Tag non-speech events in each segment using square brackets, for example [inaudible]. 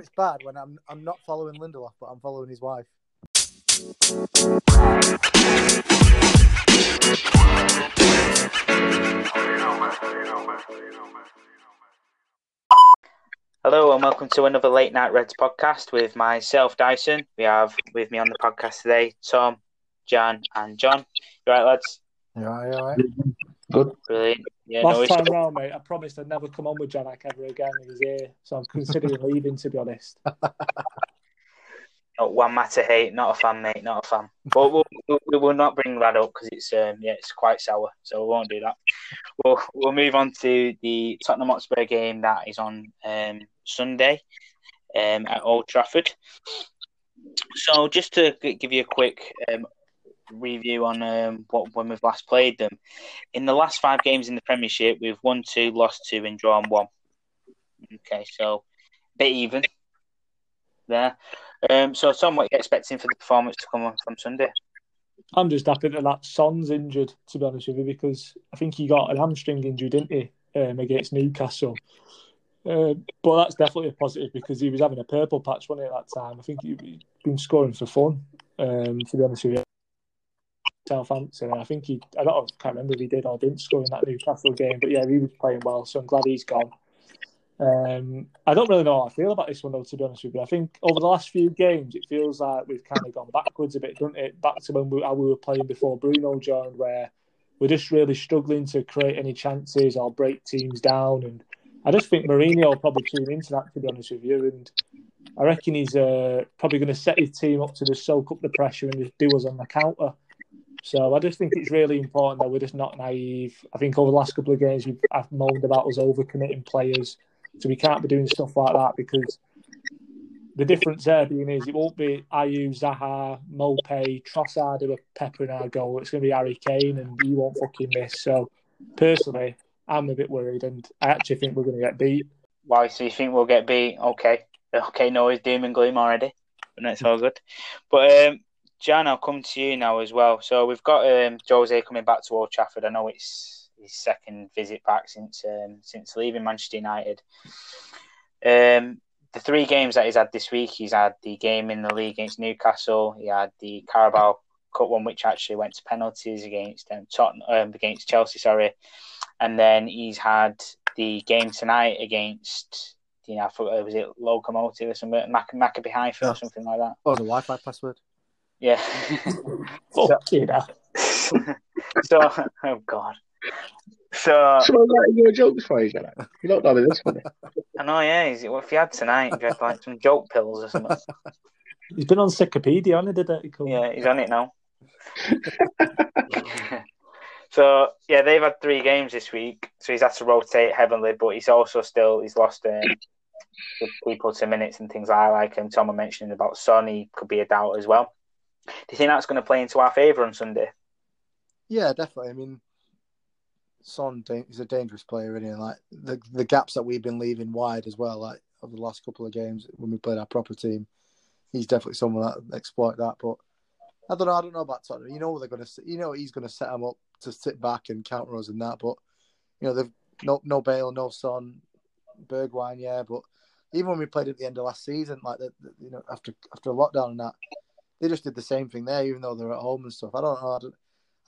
it's bad when I'm I'm not following Lindelof, but I'm following his wife. Hello and welcome to another Late Night Reds podcast with myself, Dyson. We have with me on the podcast today Tom, Jan, and John. You right, lads? Yeah, all right? You all right? Good. Brilliant. Yeah, Last no time issue. round, mate, I promised I'd never come on with Janak ever again. He was here, so I'm considering [laughs] leaving. To be honest, Not one matter hate, not a fan, mate, not a fan. But we'll, we'll, we will not bring that up because it's um, yeah, it's quite sour, so we won't do that. We'll we'll move on to the Tottenham Hotspur game that is on um, Sunday um, at Old Trafford. So just to give you a quick um, review on um, what when we've last played them, in the last five games in the Premiership, we've won two, lost two, and drawn one. Okay, so bit even there. Um, so, Tom, what are you expecting for the performance to come on from Sunday? I'm just happy that that Son's injured. To be honest with you, because I think he got an hamstring injury, didn't he, um, against Newcastle? Uh, but that's definitely a positive because he was having a purple patch, wasn't he, at that time? I think he- he'd been scoring for fun. Um, to be honest with you, Southampton. I think he, I don't I can't remember if he did or didn't score in that Newcastle game, but yeah, he was playing well. So I'm glad he's gone. Um, I don't really know how I feel about this one, though, to be honest with you. I think over the last few games, it feels like we've kind of gone backwards a bit, doesn't it? Back to when we, how we were playing before Bruno joined, where we're just really struggling to create any chances or break teams down. And I just think Mourinho will probably tune into that, to be honest with you. And I reckon he's uh, probably going to set his team up to just soak up the pressure and just do us on the counter. So I just think it's really important that we're just not naive. I think over the last couple of games, I've moaned about us overcommitting players. So we can't be doing stuff like that because the difference there being is it won't be Ayew, Zaha, Maupay, Trossard who are peppering our goal. It's going to be Harry Kane and you won't fucking miss. So personally, I'm a bit worried and I actually think we're going to get beat. Why? So you think we'll get beat? Okay, okay. No, it's doom and gloom already, but that's all good. But um, Jan, I'll come to you now as well. So we've got um, Jose coming back to Old Trafford. I know it's his second visit back since um, since leaving Manchester United. Um, the three games that he's had this week, he's had the game in the league against Newcastle. He had the Carabao Cup one, which actually went to penalties against um, Tottenham, um, against Chelsea. Sorry, and then he's had the game tonight against. You know, I forgot, was it Locomotive or something, Mac- Maccabi Haifa Yeah. or something like that. Oh, the Wi-Fi password. Yeah. [laughs] Fuck you know. [laughs] so, oh god. So Someone writing your jokes for you, Janet. You don't know this funny. I know, yeah. Is well, if you had tonight, if you had like some joke pills or something. He's been on Wikipedia, hasn't he, the dirty cunt? Yeah, he's on it now. [laughs] so yeah, they've had three games this week, so he's had to rotate heavily, but he's also still he's lost um, good people to minutes and things like that. Like um, Tom was mentioning about Son, he could be a doubt as well. Do you think that's going to play into our favour on Sunday? Yeah, definitely. I mean, Son is a dangerous player, he? Like the the gaps that we've been leaving wide as well, like over the last couple of games when we played our proper team, he's definitely someone that exploit that. But I don't know. I don't know about Tottenham. You know what they're going to. You know he's going to set them up to sit back and counter us and that. But you know they've no no Bale, no Son, Bergwijn, yeah. But even when we played at the end of last season, like the, the- you know after after a lockdown and that, they just did the same thing there, even though they're at home and stuff. I don't know. I, don't,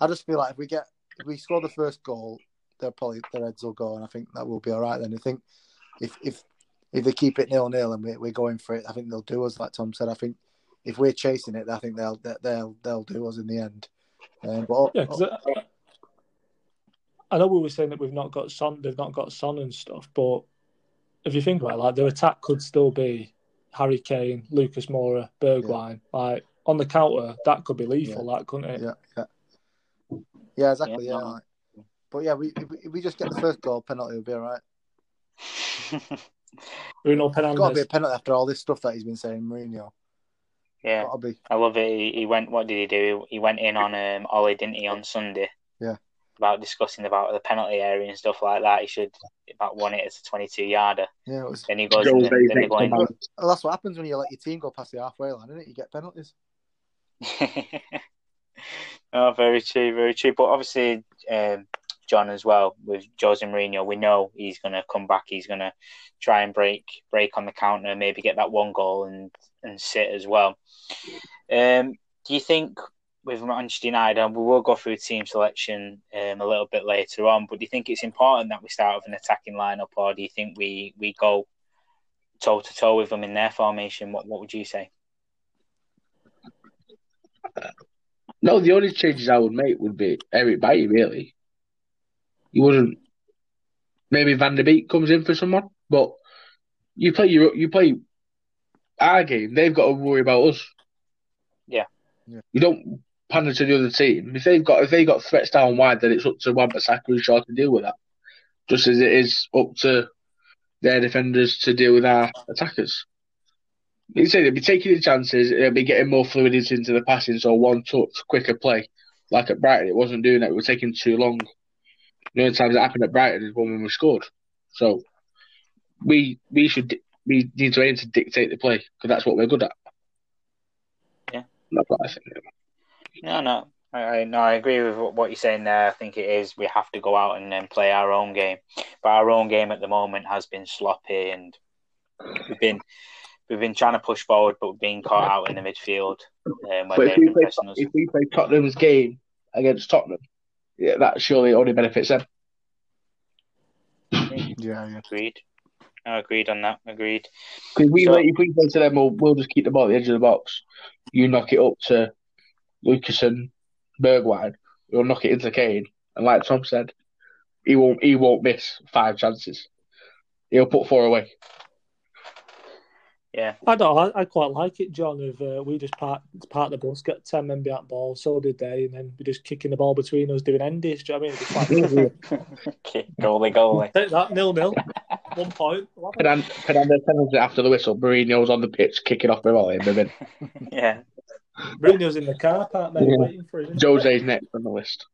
I just feel like if we get if we score the first goal, they'll probably their heads will go, and I think that will be all right. Then I think if if if they keep it nil nil and we, we're going for it, I think they'll do us. Like Tom said, I think if we're chasing it, I think they'll they'll they'll do us in the end. Um, but Yeah, because I, I know we were saying that we've not got Son, they've not got Son and stuff, but if you think about it, like their attack could still be Harry Kane, Lucas Moura, Bergwijn. Like on the counter, that could be lethal, that couldn't it? yeah, yeah, yeah, exactly. Yeah, Yeah, no. like- but yeah, we if, we just get the first goal penalty, we'll be all right. [laughs] Bruno It's got to be a penalty after all this stuff that he's been saying, Mourinho. yeah, be. I love it. He, he went. What did he do? He went in on um, Ollie, didn't he, on Sunday? Yeah. About discussing about the penalty area and stuff like that. He should about won it as a twenty-two yarder. Yeah, it was. Then he goes. Then, then they next go Well, that's what happens when you let your team go past the halfway line, isn't it? You get penalties. [laughs] oh, very true, very true. But obviously, um, John as well with Jose Mourinho. We know he's going to come back. He's going to try and break break on the counter, maybe get that one goal and and sit as well. Um, do you think with Manchester United, and we will go through team selection um, a little bit later on, but do you think it's important that we start with an attacking lineup, or do you think we we go toe to toe with them in their formation? What what would you say? No, the only changes I would make would be Eric Bailly, really. You wouldn't. Maybe Van der Beek comes in for someone, but you play your you play our game. They've got to worry about us. Yeah. Yeah. You don't pander to the other team. If they've got if they got threats down wide, then it's up to Wan-Bissaka and Shaw to deal with that. Just as it is up to their defenders to deal with our attackers. You say they'll be taking the chances, they'll be getting more fluidity into the passing, so one touch, quicker play. Like at Brighton, it wasn't doing that, it was taking too long. The only times it happened at Brighton is when we scored. So we we should we need to aim to dictate the play because that's what we're good at. Yeah. that's what I think. No, no. I, I no, I agree with what you're saying there. I think it is we have to go out and then play our own game, but our own game at the moment has been sloppy, and we've been we've been trying to push forward, but being caught out in the midfield um, But if we, play, if we play Tottenham's game against Tottenham, yeah, that surely only benefits them. Yeah, yeah. Agreed. I agreed on that. Agreed. Because we, So- if we play to them, we'll, we'll just keep the ball at the edge of the box. You knock it up to Lucas and Bergwijn. We'll knock it into Kane, and like Tom said, he won't he won't miss five chances. He'll put four away. Yeah. I don't. I, I quite like it, John. Of uh, we just part part the bus, get ten men behind the ball. So did they, and then we just kicking the ball between us, doing endies. Do you know what I mean? It'd be quite- [laughs] Okay, goalie, goalie. Take that nil nil, one point. Love it. Fernand- Fernandez after the whistle. Mourinho's on the pitch kicking off the volley. [laughs] Yeah, Mourinho's in the car park, mate, Yeah. waiting for him. Jose's next on the list.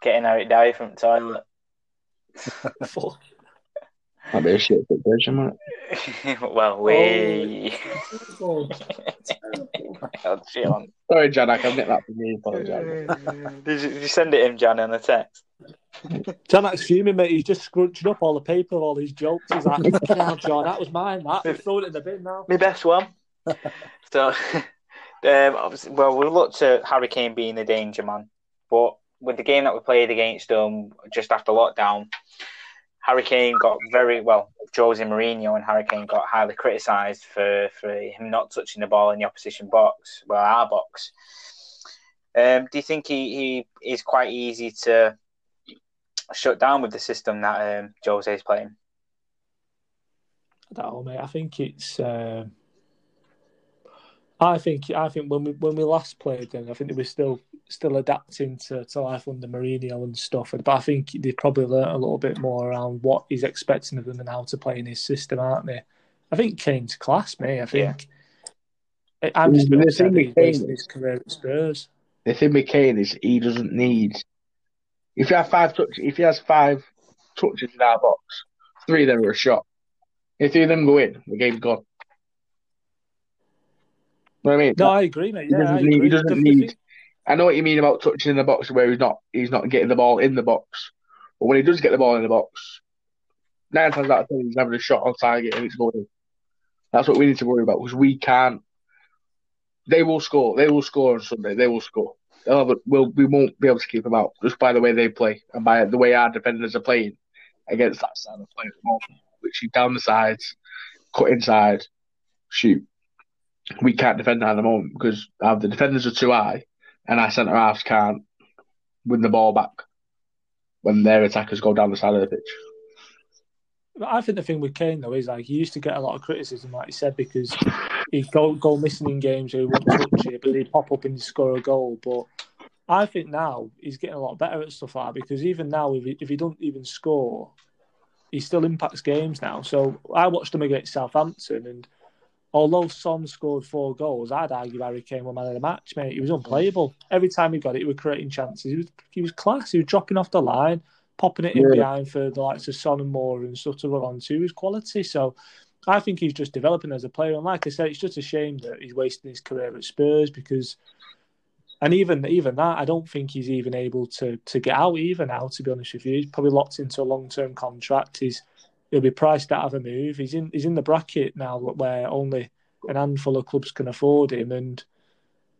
getting out die from the toilet. [laughs] Fuck. That'd be a shit situation, mate. [laughs] well, we. Oh, [laughs] Oh, Sorry, Jan, I can admit that for me. Apologise. [laughs] Did you, did you send it him, John, on a text? Janak's fuming, mate. He's just scrunching up all the paper of all these jokes. He's like, "Yeah, John, that was mine. That He's throwing it in the bin now." My best one. so, um, obviously, well, we looked at Harry Kane being the danger man, but with the game that we played against them just after lockdown, Harry Kane got very well. Jose Mourinho and Harry Kane got highly criticised for, for him not touching the ball in the opposition box, well, our box. Um, do you think he, he is quite easy to shut down with the system that um, Jose is playing? I don't know, mate. I think it's. Um, I think I think when we when we last played them, I think they were still still adapting to, to life under Mourinho and stuff. But I think they probably learnt a little bit more around what he's expecting of them and how to play in his system, aren't they? I think Kane's class, mate. I think. I'm mm, just a The thing with Kane is- his career at Spurs. The thing with Kane is he doesn't need. If you have five touch, if he has five touches in our box, three of them are a shot. If three of them go in, the game's gone. You know what I mean? No, I agree, mate. He Yeah, I doesn't need- he doesn't need- I know what you mean about touching in the box where he's not he's not getting the ball in the box. But when he does get the ball in the box, nine times out of ten he's having a shot on target and it's going in. That's what we need to worry about because we can't. They will score. They will score on Sunday. They will score. Oh, but we'll, we won't be able to keep them out just by the way they play and by the way our defenders are playing against that side of play at the moment, which is down the sides, cut inside, shoot. We can't defend that at the moment because uh, the defenders are too high and our centre halves can't win the ball back when their attackers go down the side of the pitch. But I think the thing with Kane though is like he used to get a lot of criticism, like you said, because he'd go go missing in games or he wouldn't touch it, but he'd pop up and score a goal. But I think now he's getting a lot better at stuff like that because even now, if he, if he don't even score, he still impacts games now. So I watched him against Southampton, and although Son scored four goals, I'd argue Harry Kane was man of the match, mate. He was unplayable. Every time he got it, he was creating chances. He was he was class. He was dropping off the line, popping it in Yeah. behind for the likes of Son and Moore and stuff to run onto. He his quality. So I think he's just developing as a player. And like I said, it's just a shame that he's wasting his career at Spurs because And even even that, I don't think he's even able to to get out even now. To be honest with you, he's probably locked into a long term contract. He's he'll be priced out of a move. He's in he's in the bracket now where only an handful of clubs can afford him, and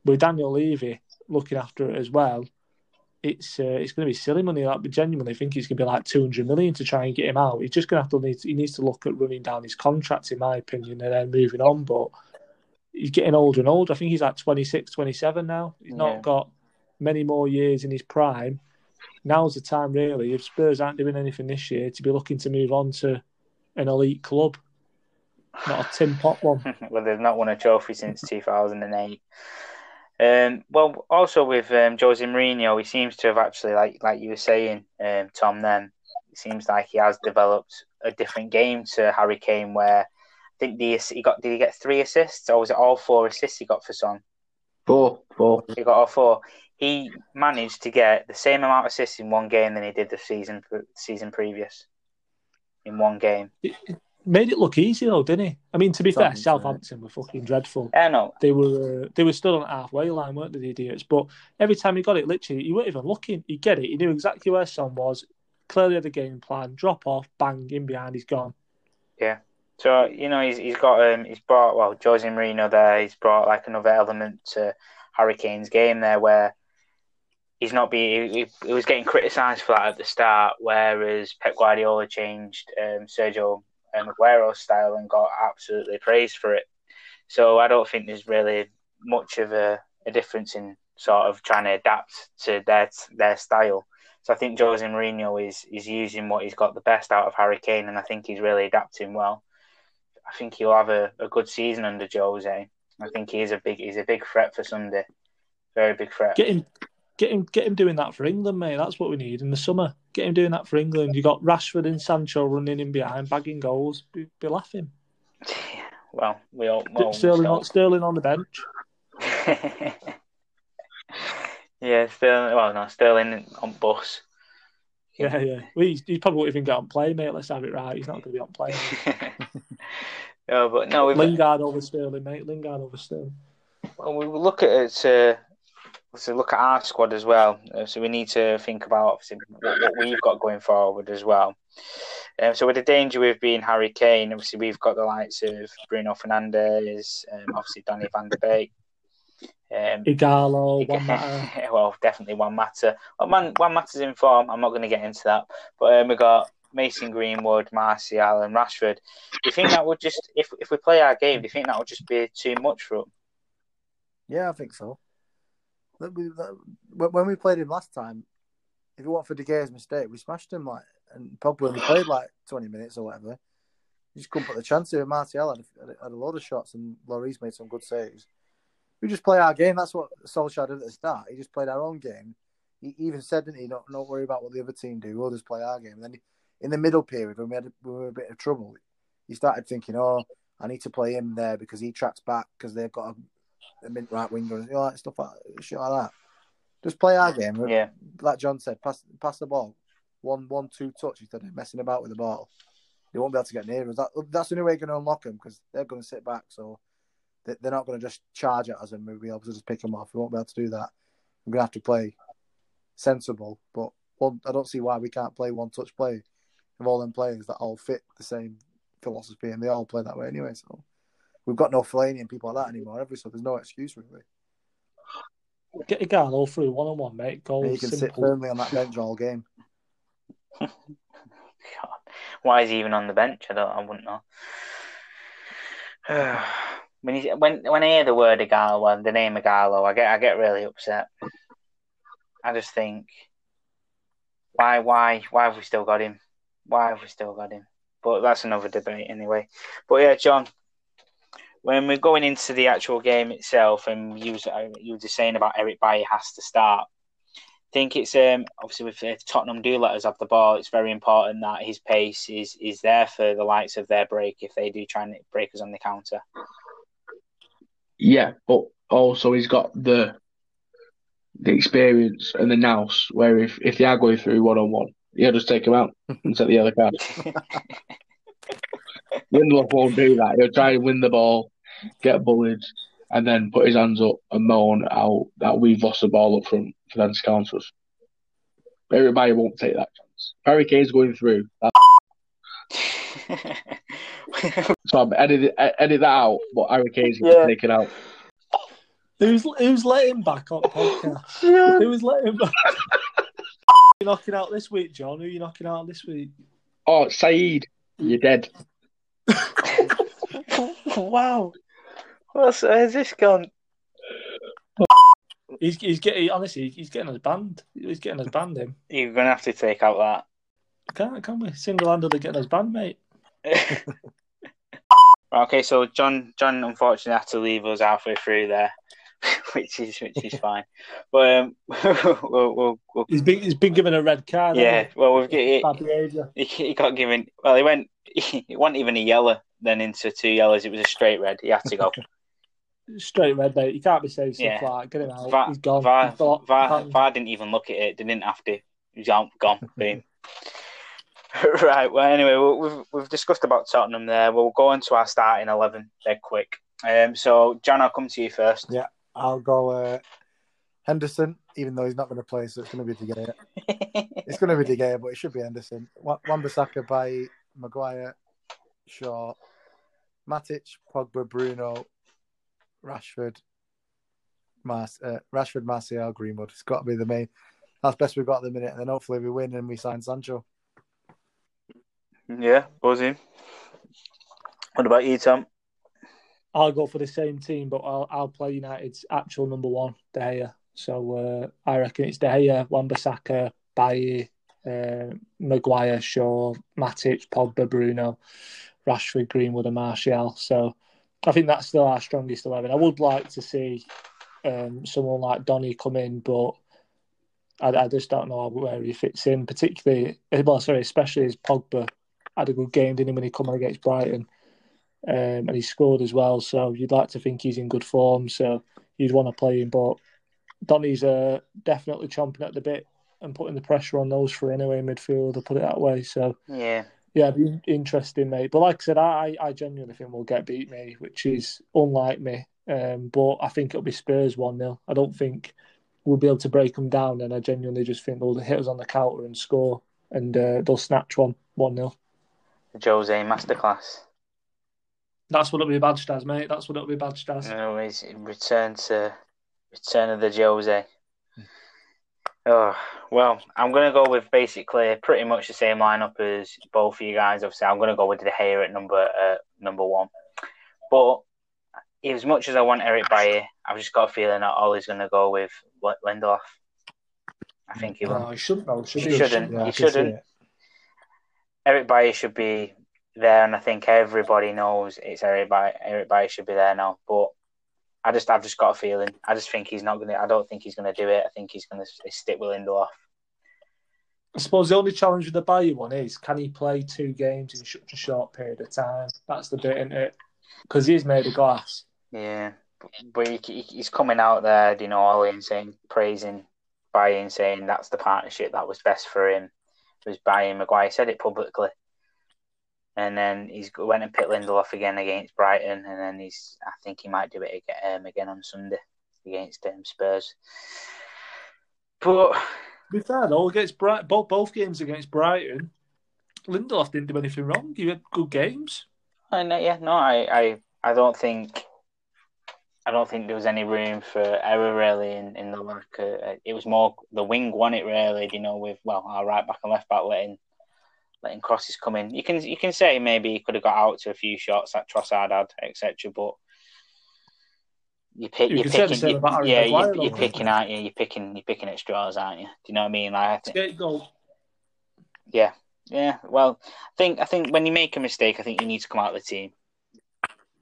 with Daniel Levy looking after it as well, it's uh, it's going to be silly money. Like, but genuinely think it's going to be like two hundred million to try and get him out. He's just going to have to need he needs to look at running down his contract, in my opinion, and then moving on. But he's getting older and older. I think he's like 26, 27 now. He's not got many more years in his prime. Now's the time, really, if Spurs aren't doing anything this year, to be looking to move on to an elite club, not a tin pot [laughs] one. well, they've not won a trophy since 2008. Um, well, also with um, Jose Mourinho, he seems to have actually, like like you were saying, um, Tom. Then it seems like he has developed a different game to Harry Kane, where I think the he got did he get three assists or was it all four assists he got for Son? Four, four. He got all four. He managed to get the same amount of assists in one game than he did the season season previous. In one game, It, made it look easy though, didn't he? I mean, to be fair, Southampton, were fucking dreadful. I know. They were uh, they were still on the halfway line, weren't they, the idiots? But every time he got it, literally, he weren't even looking. He'd get it. He knew exactly where Son was. Clearly had a game plan. Drop off, bang, in behind, he's gone. Yeah. So you know he's he's got um he's brought well Jose Mourinho there. He's brought like another element to Harry Kane's game there where he's not being he, he was getting criticised for that at the start, whereas Pep Guardiola changed um, Sergio um, Aguero's style and got absolutely praised for it. So I don't think there's really much of a, a difference in sort of trying to adapt to their their style. So I think Jose Mourinho is is using what he's got the best out of Harry Kane, and I think he's really adapting well. I think he'll have a, a good season under Jose. I think he is a big he's a big threat for Sunday, very big threat. Get him, get him, get him doing that for England, mate. That's what we need in the summer. Get him doing that for England. You got Rashford and Sancho running in behind, bagging goals. Be, be laughing. [laughs] well, we all well, Sterling, so- on, Sterling on the bench. [laughs] yeah, Sterling. Well, no, Sterling on bus. Yeah, yeah. Well, he's, he probably won't even get on play, mate. Let's have it right. He's not going to be on play. [laughs] no, but no, we've, Lingard over Sterling, mate. Lingard over Sterling. Well, we look at it. Uh, so look at our squad as well. Uh, so we need to think about obviously what, what we've got going forward as well. Um, so with the danger with being Harry Kane, obviously we've got the likes of Bruno Fernandes, um, obviously Danny Van de Beek. Um, Ighalo, [laughs] Juan Mata. well, definitely Juan Mata. Well, man, Juan Mata's in form. I'm not going to get into that, but um, we got Mason Greenwood, Martial, and Rashford. Do you think that would just, if if we play our game, do you think that would just be too much for them? Yeah, I think so. That we- that- when we played him last time, if it weren't for De Gea's mistake, we smashed him like, and Pogba only played [sighs] like twenty minutes or whatever. You just couldn't put the chance in. Martial had a, had a load of shots, and Lloris made some good saves. We just play our game. That's what Solskjaer did at the start. He just played our own game. He even said, didn't he? Don't, don't worry about what the other team do. We'll just play our game. And then he, in the middle period, when we had we were a bit of trouble, he started thinking, "Oh, I need to play him there because he tracks back because they've got a, a mid right winger and all that stuff like shit like that." Just play our game. [laughs] Yeah, Like John said, pass pass the ball, one one two touch instead of messing about with the ball. They won't be able to get near us. That, that's the only way you're going to unlock them because they're going to sit back. So they- they're not going to just charge at us and we'll be able to just pick them off. We won't be able to do that. We're going to have to play sensible. But one, I don't see why we can't play one touch play of all them players that all fit the same philosophy and they all play that way anyway. So we've got no Fellaini and people like that anymore, have we? So there's no excuse really. Get Ighalo through one on one, mate. Goal And you can sit simple. firmly on that bench all game. God. Why is he even on the bench? I don't. I wouldn't know. [sighs] when he, when when I hear the word Ighalo, and the name Ighalo, I get I get really upset. I just think, why why why have we still got him? Why have we still got him? But that's another debate anyway. But yeah, John, when we're going into the actual game itself, and you uh, you were just saying about Eric Bailly has to start. I think it's um obviously with if Tottenham do let us have the ball, it's very important that his pace is is there for the likes of their break if they do try and break us on the counter. Yeah, but also he's got the the experience and the nous where if, if they are going through one on one, he'll just take him out and set the other card. [laughs] Lindelof won't do that. He'll try and win the ball, get bullied, and then put his hands up and moan out that we've lost the ball up front for them to counter us. Everybody won't take that chance. Harry Kane's going through. That, [laughs] so I'm edit, edit that out, but Harry Kane's going to Yeah. take it out. Who's who's let him back on the podcast? [laughs] Who's letting him back? [laughs] you knocking out this week, John? Who are you knocking out this week? Oh, Saeed, you're dead. Wow. What's, where's this gone? He's he's getting honestly he's getting us banned. He's getting us banned. Him You're going to have to take out that. can't can we single handedly getting us banned, mate? that. [laughs] okay, so John John unfortunately had to leave us halfway through there, [laughs] which is which is fine. But um, [laughs] we'll, we'll, we'll, He's been he's been given a red card. yeah, well we've he? got bad behaviour. he, he got given. Well, he went. [laughs] It wasn't even a yellow. Then into two yellows, it was a straight red. He had to go. Straight red, mate. You can't be saying stuff Yeah. like that. Get him out. VAR, he's gone. VAR, He's VAR, banned. Didn't even look at it. They didn't have to. He was out, gone. Boom. right. Well, anyway, we- we've we've discussed about Tottenham there. We'll go into our starting eleven dead quick. Um, so John, I'll come to you first. Yeah. I'll go uh, Henderson, even though he's not going to play, so it's going to be De Gea. [laughs] It's going to be De Gea, but it should be Henderson. Wa- Wan-Bissaka by Maguire, Shaw, Matic, Pogba, Bruno, Rashford, Mas- uh, Rashford, Martial, Greenwood. It's got to be the main. That's best we've got at the minute, and then hopefully we win and we sign Sancho. yeah, buzzing. What about you, Tom? I'll go for the same team, but I'll I'll play United's actual number one, De Gea. So uh, I reckon it's De Gea, Wan-Bissaka, Bailly, uh, Maguire, Shaw, Matic, Pogba, Bruno, Rashford, Greenwood, and Martial. So I think that's still our strongest eleven. I would like to see um, someone like Donny come in, but I, I just don't know where he fits in. Particularly, well, sorry, especially as Pogba had a good game, didn't he, when he come against Brighton? Um, and he scored as well. So you'd like to think he's in good form. So you'd want to play him, but Donny's uh, definitely chomping at the bit and putting the pressure on those three anyway. Midfield, I'll put it that way. So Yeah, yeah, be interesting, mate. But like I said, I I genuinely think we'll get beat, me, which is unlike me. Um, but I think it'll be Spurs one 0 I don't think we'll be able to break them down, and I genuinely just think they'll hit us on the counter and score, and uh, they'll snatch one one 0 Jose masterclass. That's what it'll be badged as, mate. That's what it'll be badged as. Anyways, return to return of the Jose. Oh well, I'm gonna go with basically pretty much the same lineup as both of you guys. Obviously, I'm gonna go with De Gea at number uh, number one. But as much as I want Eric Bailly, I've just got a feeling that Ollie's gonna go with Lindelof. I think he will. No, he shouldn't. though, should He he? shouldn't. Yeah, He shouldn't. Eric Bailly should be there, and I think everybody knows it's Eric Bailly. Eric Bailly should be there now, but I just, I've just got a feeling. I just think he's not gonna. I don't think he's gonna do it. I think he's gonna stick with Lindelof. I suppose the only challenge with the Bayern one is can he play two games in such a short period of time? That's the bit, isn't it? Because he's made of glass. Yeah, but, he, he- he's coming out there, you know, Ollie and saying, praising and saying that's the partnership that was best for him. Was Bailly and Maguire said it publicly, and then he's went and picked Lindelof again against Brighton, and then he's. I think he might do it again, um, again on Sunday against um, Spurs. But be fair though, against Bright, both both games against Brighton, Lindelof didn't do anything wrong. He had good games. I know, yeah, no, I, I, I don't think, I don't think there was any room for error really in, in the lack. Uh, it was more the wing won it really, you know, with well, our right back and left back letting, letting crosses come in. You can, you can say maybe he could have got out to a few shots that Trossard had, etc. But you pick, You you can picking, same you, about Harry yeah, Maguire, you, though, you're picking, aren't you? You're picking, you're picking at straws, aren't you? Do you know what I mean? Like, I think, yeah, yeah. Well, I think I think when you make a mistake, I think you need to come out of the team,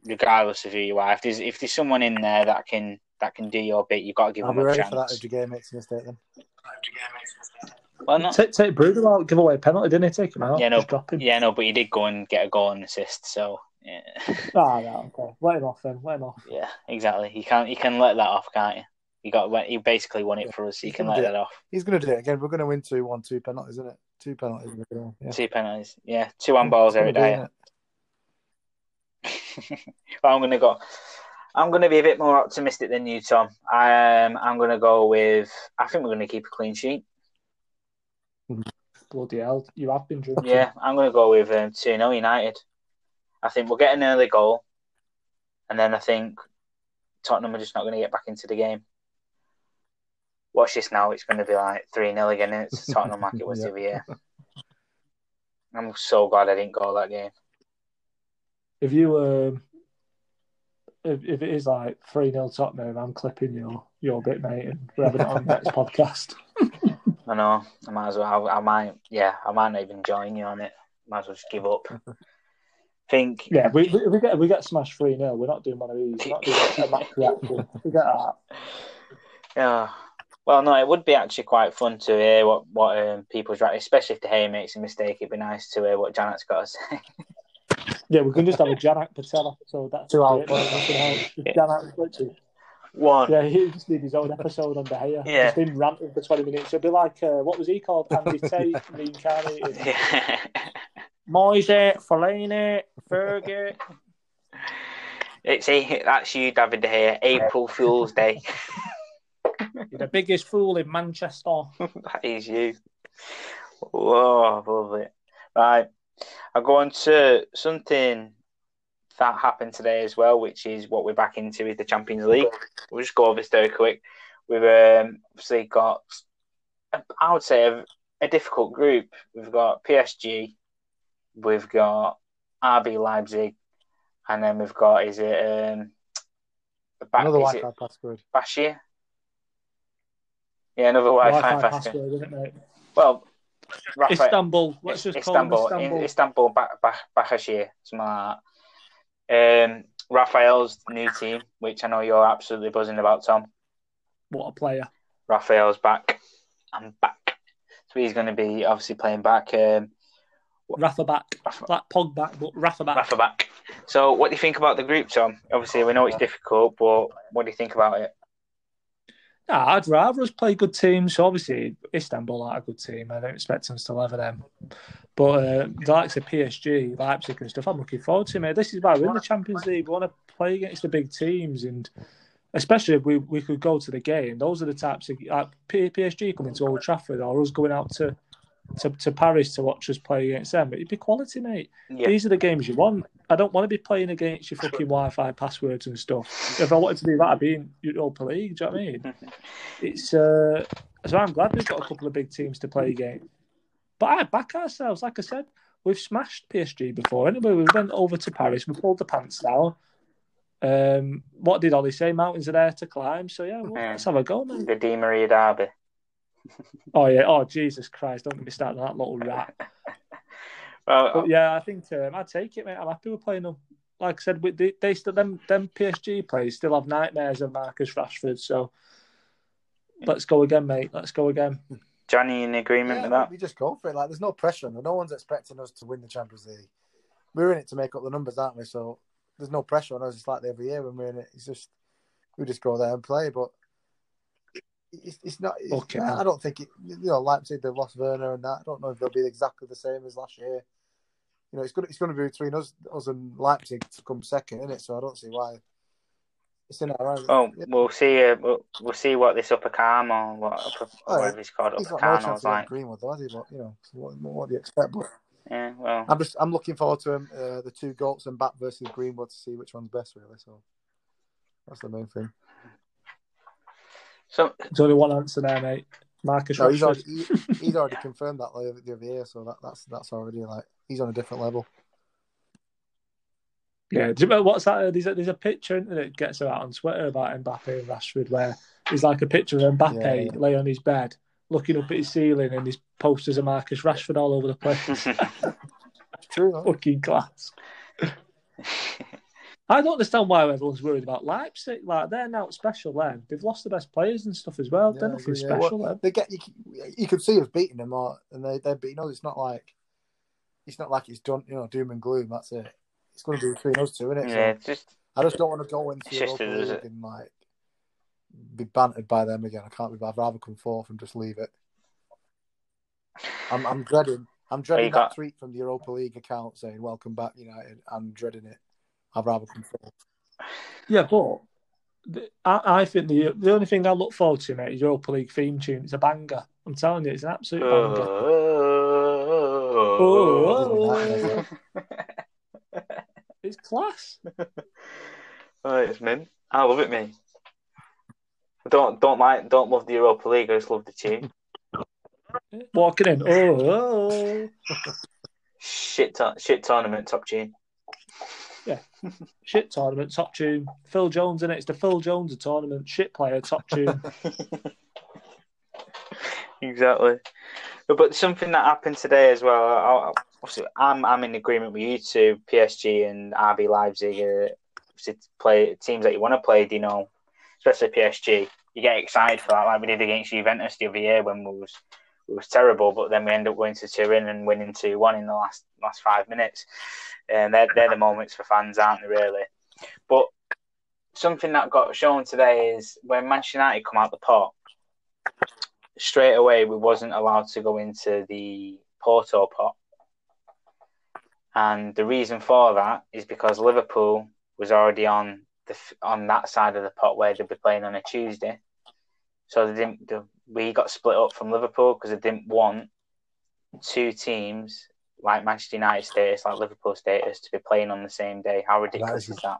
regardless of who you are. If there's if there's someone in there that can that can do your bit, you've got to give I'll them be a ready chance. for that if De Gea makes a mistake then. Well, not Take, take Bruno out, give away a penalty, didn't he? Take him out. Yeah, no, drop him. yeah, no, but he did go and get a goal and assist. So yeah, Ah, right, okay. Let him off then. Let him off. yeah, exactly. You can't you can let that off, can't you? You got he basically won it for us. You He can can let do that off. He's going to do it again. We're going to win 2 1, two penalties, isn't it? Two penalties. Yeah. Two penalties. Yeah, two on balls It's every gonna be, day. isn't it? [laughs] well, I'm gonna go. I'm going to be a bit more optimistic than you, Tom. Um, I'm going to go with. I think we're going to keep a clean sheet. Bloody hell, you have been drinking. Yeah, I'm going to go with um, 2 0 United. I think we'll get an early goal, and then I think Tottenham are just not going to get back into the game. Watch this now, it's going to be like 3 0 again, and it's Tottenham like it was [laughs] Yeah. the other year. I'm so glad I didn't go that game. If you um, if, if it is like three 0 Tottenham, I'm clipping your your bit, mate, and having it on next [laughs] podcast. [laughs] I know. I might as well. I, I might. Yeah, I might not even join you on it. Might as well just give up. [laughs] Think. Yeah, we we, we get we get smashed three 0 We're not doing one of these. We're not doing a match reaction. We get that. [laughs] Yeah. Well, no, it would be actually quite fun to hear what what um, people's right, especially if De Gea makes a mistake. It'd be nice to hear what Janet's got to say. [laughs] Yeah, we can just have a Janak Patel episode. That's Two hours. great, One. Yeah, he just did his own episode on De Gea. Yeah. Just him ranting for 20 minutes. It'd be like, uh, what was he called? Andy [laughs] Tate reincarnated. Yeah. [laughs] Moyes, Fellaini, Fergie. it's a, that's you, David De Gea. April Fool's Day. [laughs] You're the biggest fool in Manchester. that is you. Whoa, love it. Right. I'll go on to something that happened today as well, which is what we're back into is the Champions League. We'll just go over this very quick. We've um, obviously got, I would say, a, a difficult group. We've got PSG, we've got RB Leipzig, and then we've got, is it, um, back, Another is white it card password. Bashir? Yeah, another Wi-Fi, Wi-Fi password. password, isn't it. Well, Rafa, Istanbul. Let's just call Istanbul, Istanbul. Istanbul, ba- ba- Başakşehir, something like that. Um, Raphael's new team, which I know you're absolutely buzzing about, Tom. What a player. Raphael's back. I'm back. So he's going to be obviously playing back. Um, Rafa back. Rafa, Like Pog back, but Rafa back. Rafa back. So, what do you think about the group, Tom? Obviously, we know it's difficult, but what do you think about it? Nah, I'd rather us play good teams. Obviously, Istanbul are a good team. I don't expect us to level them. But uh, the likes of PSG, Leipzig, and stuff, I'm looking forward to, mate. This is why we're in the Champions League. We want to play against the big teams, and especially if we, we could go to the game. Those are the types of like PSG coming to Old Trafford or us going out to, to, to Paris to watch us play against them. But it'd be quality, mate. Yeah. These are the games you want. I don't want to be playing against your fucking Wi-Fi passwords and stuff. If I wanted to do that, I'd be in Europa League. Do you know what I mean? [laughs] It's uh, so I'm glad we've got a couple of big teams to play against. But I back ourselves. Like I said, we've smashed PSG before. Anyway, we went over to Paris. We pulled the pants down. Um, what did Ollie say? Mountains are there to climb. So yeah, well, Yeah. let's have a go, man. The Di Maria derby. Oh yeah. Oh Jesus Christ! Don't get me started on that little rat. [laughs] Well, But yeah, I think um, I'd take it, mate. I'm happy with playing them. Like I said, we, they, they still them them PSG players still have nightmares of Marcus Rashford. So let's go again, mate. Let's go again. Johnny, in agreement Yeah, with that? we just go for it. Like, there's no pressure. No one's expecting us to win the Champions League. We're in it to make up the numbers, aren't we? So there's no pressure on us. It's like every year when we're in it. It's just we just go there and play. But it's, it's not. It's, Okay. I don't think it. You know, Leipzig they've lost Werner and that. I don't know if they'll be exactly the same as last year. You know, it's going. It's going to be between us, us and Leipzig to come second, isn't it? So I don't see why. It's in our hands. Oh, Yeah. we'll see. Uh, we'll, we'll see what this upper calm or what upper, Oh, whatever it's called He's upper got no calm chance was to like. like. Greenwood, though, has he? But you know, what, what do you expect? But Yeah, well, I'm just I'm looking forward to him, uh, the two goals and back versus Greenwood to see which one's best, really. So that's the main thing. So There's only one answer there, mate. Marcus No, he's Rashford. already he, he's already confirmed that the other year, so that, that's that's already like he's on a different level. Yeah, do you remember what's that? Uh, there's a, there's a picture that gets out on Twitter about Mbappe and Rashford where there's like a picture of Mbappe Yeah, yeah. lay on his bed looking up at his ceiling and his posters of Marcus Rashford all over the place. It's [laughs] true. Fucking class. [laughs] I don't understand why everyone's worried about Leipzig. Like they're now special then. They've lost the best players and stuff as well. Yeah, they're I nothing yeah. special Well, they get you. You could see us beating them, or, and they they're beating us. It's not like it's not like it's done. You know, doom and gloom. That's it. It's going to be between us two, isn't it? yeah, just I just don't want to go into It's just Europa a- League it? and like be bantered by them again. I can't be. I'd rather come fourth and just leave it. I'm, I'm dreading. I'm dreading you that got- tweet from the Europa League account saying "Welcome back, United." I'm dreading it. I'd rather come fourth. Yeah, but the- I, I think the the only thing I look forward to, mate, is Europa League theme tune. It's a banger. I'm telling you, it's an absolute uh, banger. Oh, [laughs] It's class. [laughs] Oh, it's mint. I love it, me. I don't don't like don't love the Europa League. I just love the tune. Walking in. Oh, oh. Shit, to- shit tournament top tune. [laughs] shit tournament, top tune. Phil Jones in it. It's the Phil Jones of tournament. Shit player, top tune. [laughs] exactly. But, but something that happened today as well. I, I, obviously, I'm I'm in agreement with you two. PSG and RB Leipzig are obviously play teams that you want to play. You know, especially PSG. You get excited for that, like we did against Juventus the other year when we was it was terrible, but then we end up going to Turin and winning two one in the last last five minutes. And they're they're the moments for fans, aren't they? Really. But something that got shown today is when Manchester United come out the pot straight away we wasn't allowed to go into the Porto pot. And the reason for that is because Liverpool was already on the on that side of the pot where they'd be playing on a Tuesday. So they didn't. The, we got split up from Liverpool because they didn't want two teams like Manchester United status, like Liverpool status, to be playing on the same day. How ridiculous is that?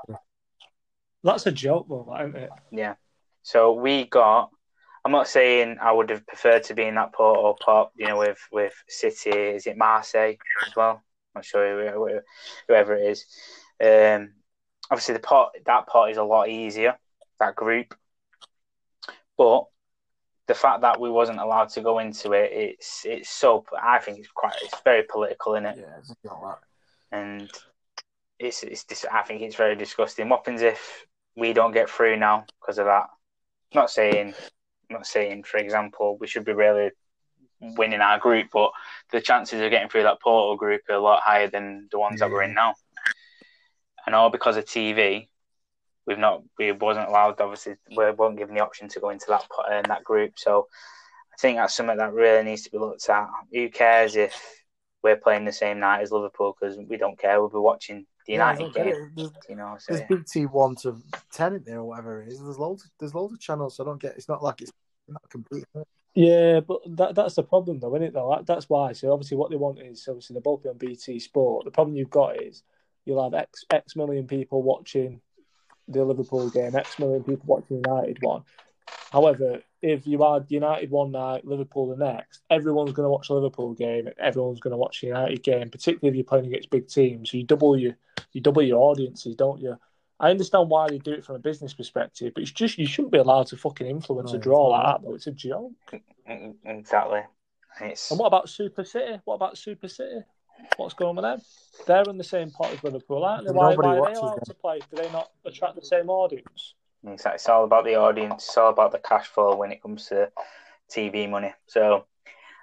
That's a joke, though, isn't it? Yeah. So we got. I'm not saying I would have preferred to be in that port or pop, you know, with with City. Is it Marseille as well? I'm not sure whoever it is. Um, obviously, the pot that pot is a lot easier. That group, but the fact that we wasn't allowed to go into it, it's it's so. I think it's quite. It's very political, in it? Yeah, it's not that. and it's it's dis- I think it's very disgusting. What happens if we don't get through now because of that? not saying, not saying, for example, we should be really winning our group, but the chances of getting through that Porto group are a lot higher than the ones that we're in now. And all because of TV, we've not we wasn't allowed. Obviously, we weren't given the option to go into that pot- uh, that group. So I think that's something that really needs to be looked at. Who cares if we're playing the same night as Liverpool because we don't care. We'll be watching the United don't game. There's, You know, so, there's yeah. big T one to ten in there or whatever it is. There's loads. There's loads of channels. So I don't get. It's not like it's not complete. Yeah, but that that's the problem, though, isn't it? Though that's why. So obviously, what they want is obviously they're both on BT Sport. The problem you've got is you'll have X X million people watching the Liverpool game, X million people watching United one. However, if you had United one night, Liverpool the next, everyone's going to watch the Liverpool game. Everyone's going to watch the United game, particularly if you're playing against big teams. You double your you double your audiences, don't you? I understand why they do it from a business perspective, but it's just you shouldn't be allowed to fucking influence No, a draw like that. Though it's a joke. Exactly. It's And what about Super City? What about Super City? What's going on with them? They're in the same pot as Liverpool, aren't they? But Why, why are they allowed them. to play? Do they not attract the same audience? It's, it's all about the audience. It's all about the cash flow when it comes to TV money. So,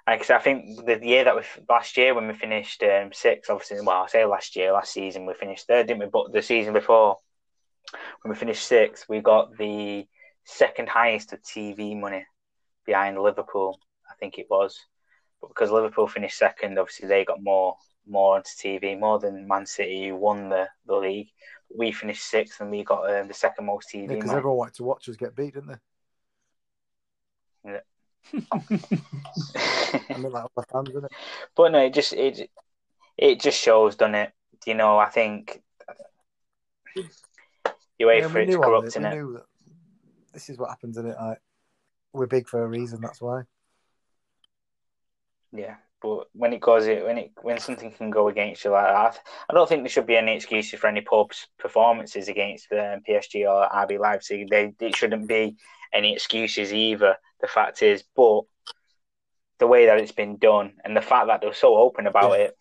like I said, I think the year that we last year when we finished um, sixth, obviously, well, I say last year, last season we finished third, didn't we? But the season before, when we finished sixth, we got the second highest of TV money behind Liverpool. I think it was, but because Liverpool finished second, obviously they got more more onto TV, more than Man City, who won the, the league. We finished sixth, and we got um, the second most TV Because money. everyone wanted to watch us get beat, didn't they? Yeah. [laughs] I mean, like fans, didn't it? But no, it just it it just shows, doesn't it? You know, I think you wait Yeah, for it to corrupt, this. We innit? knew that this is what happens in it. Like, we're big for a reason. That's why. Yeah, but when it goes, when it when something can go against you like that, I don't think there should be any excuses for any poor performances against um, PSG or RB Leipzig. They it shouldn't be any excuses either. The fact is, but the way that it's been done and the fact that they're so open about Yeah. it.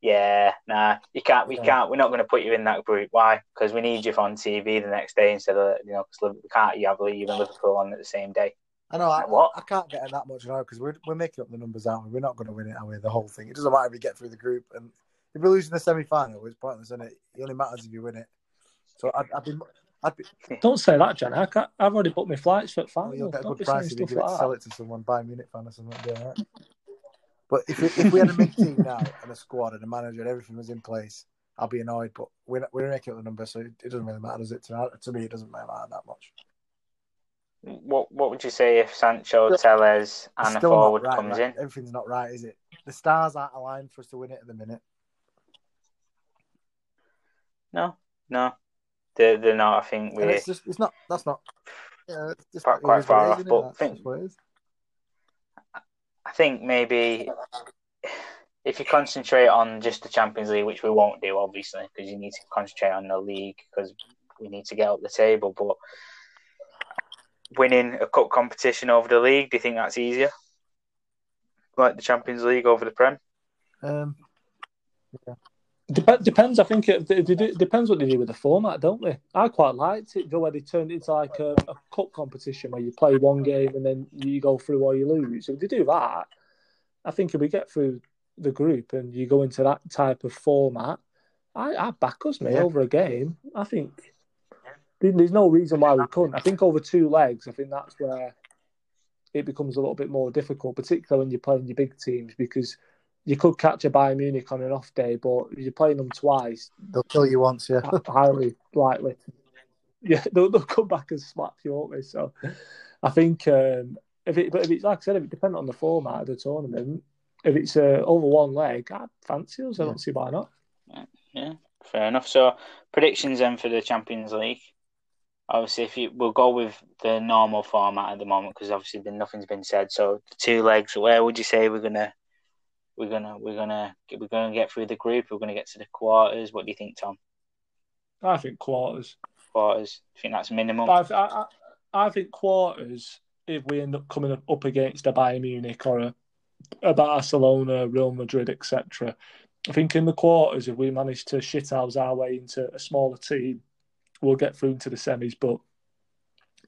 Yeah, nah, you can't. We Yeah. can't. We're not going to put you in that group. Why? Because we need you on TV the next day instead of you know. Because we can't. You have and Liverpool on at the same day. I know. I, what? I can't get in that much now because we're we're making up the numbers, aren't we? We're not going to win it, are we? The whole thing. It doesn't matter if you get through the group, and if we're losing the semi final, it's pointless, isn't it? It only matters if you win it. So I'd, I'd be. I'd be Don't say that, Jan. I can't, I've already booked my flights for the well, you'll get a Don't good price if you stuff give it, like sell it to someone, buy a Munich fan or something. it'd be all right. But if we, if we had a mid team now and a squad and a manager and everything was in place, I'll be annoyed. But we're we're making up the number, so it, it doesn't really matter, does it? To, to me, it doesn't really matter that much. What What would you say if Sancho, Telles, and a still forward right, comes right? in? Everything's not right, is it? The stars aren't aligned for us to win it at the minute. No, no, they're, they're not. I think we're it's just it's not. That's not. Yeah, it's Quite- quite is what it far off, but That's think- just it is. I think maybe if you concentrate on just the Champions League, which we won't do, obviously, because you need to concentrate on the league because we need to get up the table. But winning a cup competition over the league, do you think that's easier? Like the Champions League over the Prem? Um, Dep- depends. I think it, it, it depends what they do with the format, don't they? I quite liked it, the way they turned it into like a, a cup competition where you play one game and then you go through or you lose. If they do that, I think if we get through the group and you go into that type of format, I, I back us, mate, Yeah. over a game. I think there- there's no reason why we couldn't. I think over two legs, I think that's where it becomes a little bit more difficult, particularly when you're playing your big teams, because you could catch a Bayern Munich on an off day, but if you're playing them twice, they'll kill you once, yeah. [laughs] highly likely. Yeah, [laughs] they'll, they'll come back and slap you, won't they? So I think um, if it, but if it's like I said, if it depends on the format of the tournament, if it's uh, over one leg, I fancy us. I don't see why not. Yeah, fair enough. So predictions then for the Champions League. Obviously, if you we'll go with the normal format at the moment because obviously then nothing's been said. So the two legs. Where would you say we're gonna we're gonna we're gonna we're gonna get through the group? We're gonna get to the quarters. What do you think, Tom? I think quarters. Quarters. I think that's minimum? I, I, I think quarters. If we end up coming up against a Bayern Munich or a, a Barcelona, Real Madrid, etc., I think in the quarters, if we manage to shithouse our way into a smaller team, we'll get through to the semis. But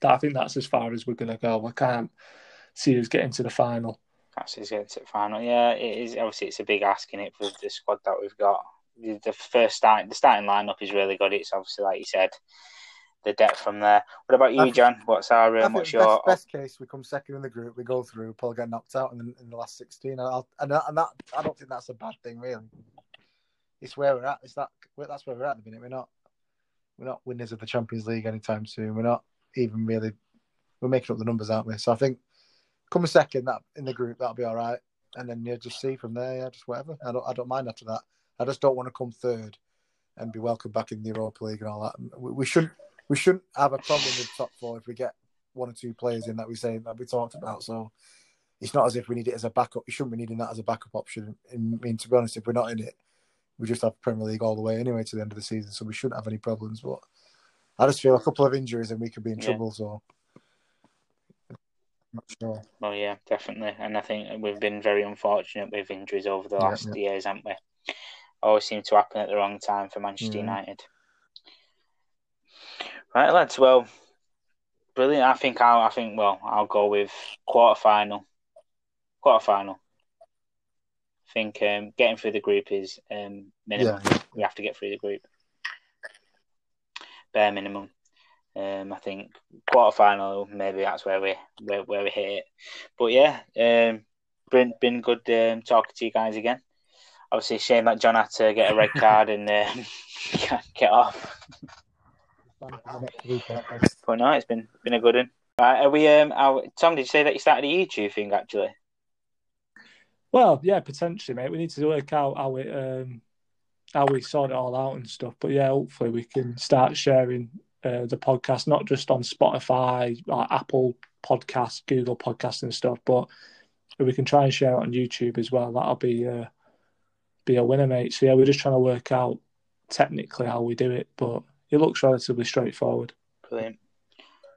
I think that's as far as we're going to go. I can't see us getting to the final. That's his getting to the final. Yeah, it is. Obviously, it's a big ask in it for the squad that we've got. The the first start, the starting lineup is really good. It's obviously like you said, the depth from there. What about I you, John? What's our I um, what's best, your best case we come second in the group, we go through, probably get knocked out in the, in the last sixteen. I'll, and, and that I don't think that's a bad thing really. It's where we're at. It's that that's where we're at at the minute. We're not we're not winners of the Champions League anytime soon. We're not even really we're making up the numbers, aren't we? So I think coming second that in the group that'll be all right, and then you just see from there. Yeah, just whatever. I don't I don't mind after that. I just don't want to come third and be welcomed back in the Europa League and all that. We, we shouldn't we shouldn't have a problem with top four if we get one or two players in that we say that we talked about. So it's not as if we need it as a backup. We shouldn't be needing that as a backup option. I mean, to be honest, if we're not in it, we just have Premier League all the way anyway to the end of the season, so we shouldn't have any problems. But I just feel a couple of injuries and we could be in Yeah. trouble. So I'm not sure. Oh yeah, definitely. And I think we've been very unfortunate with injuries over the Yeah, last yeah. years, haven't we? Always seem to happen at the wrong time for Manchester Yeah. United. Right, lads. Well, brilliant. I think I'll. I think. Well, I'll go with quarter final. Quarter final. I think um, getting through the group is um, minimum. Yeah. We have to get through the group. Bare minimum. Um, I think quarter final maybe that's where we where, where we hit it. But yeah, um, been been good um, talking to you guys again. Obviously, shame that John had to get a red card and um, [laughs] get off. But no, it's been been a good one. Right, are we? Um, are, Tom, did you say that you started a YouTube thing actually? Well, yeah, potentially, mate. We need to work out how we um, how we sort it all out and stuff. But yeah, hopefully we can start sharing uh, the podcast not just on Spotify, like Apple Podcasts, Google Podcasts, and stuff, but we can try and share it on YouTube as well. That'll be uh, be a winner, mate. So yeah, we're just trying to work out technically how we do it, but it looks relatively straightforward. Brilliant.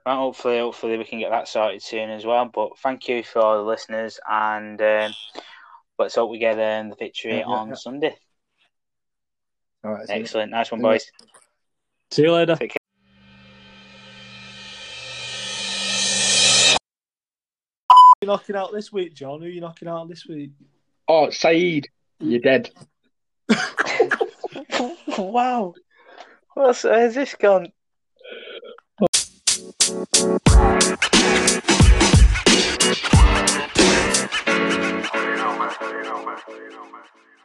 Right, hopefully, hopefully we can get that sorted soon as well. But thank you for all the listeners, and um, Let's hope we get um, the victory yeah, on yeah. Sunday. All right. Excellent. Nice one, boys. See you later. Take care. You're knocking out this week, John. Who are you knocking out this week? Oh, Saeed, you're dead. [laughs] wow. What's, where's this gone? you know, man.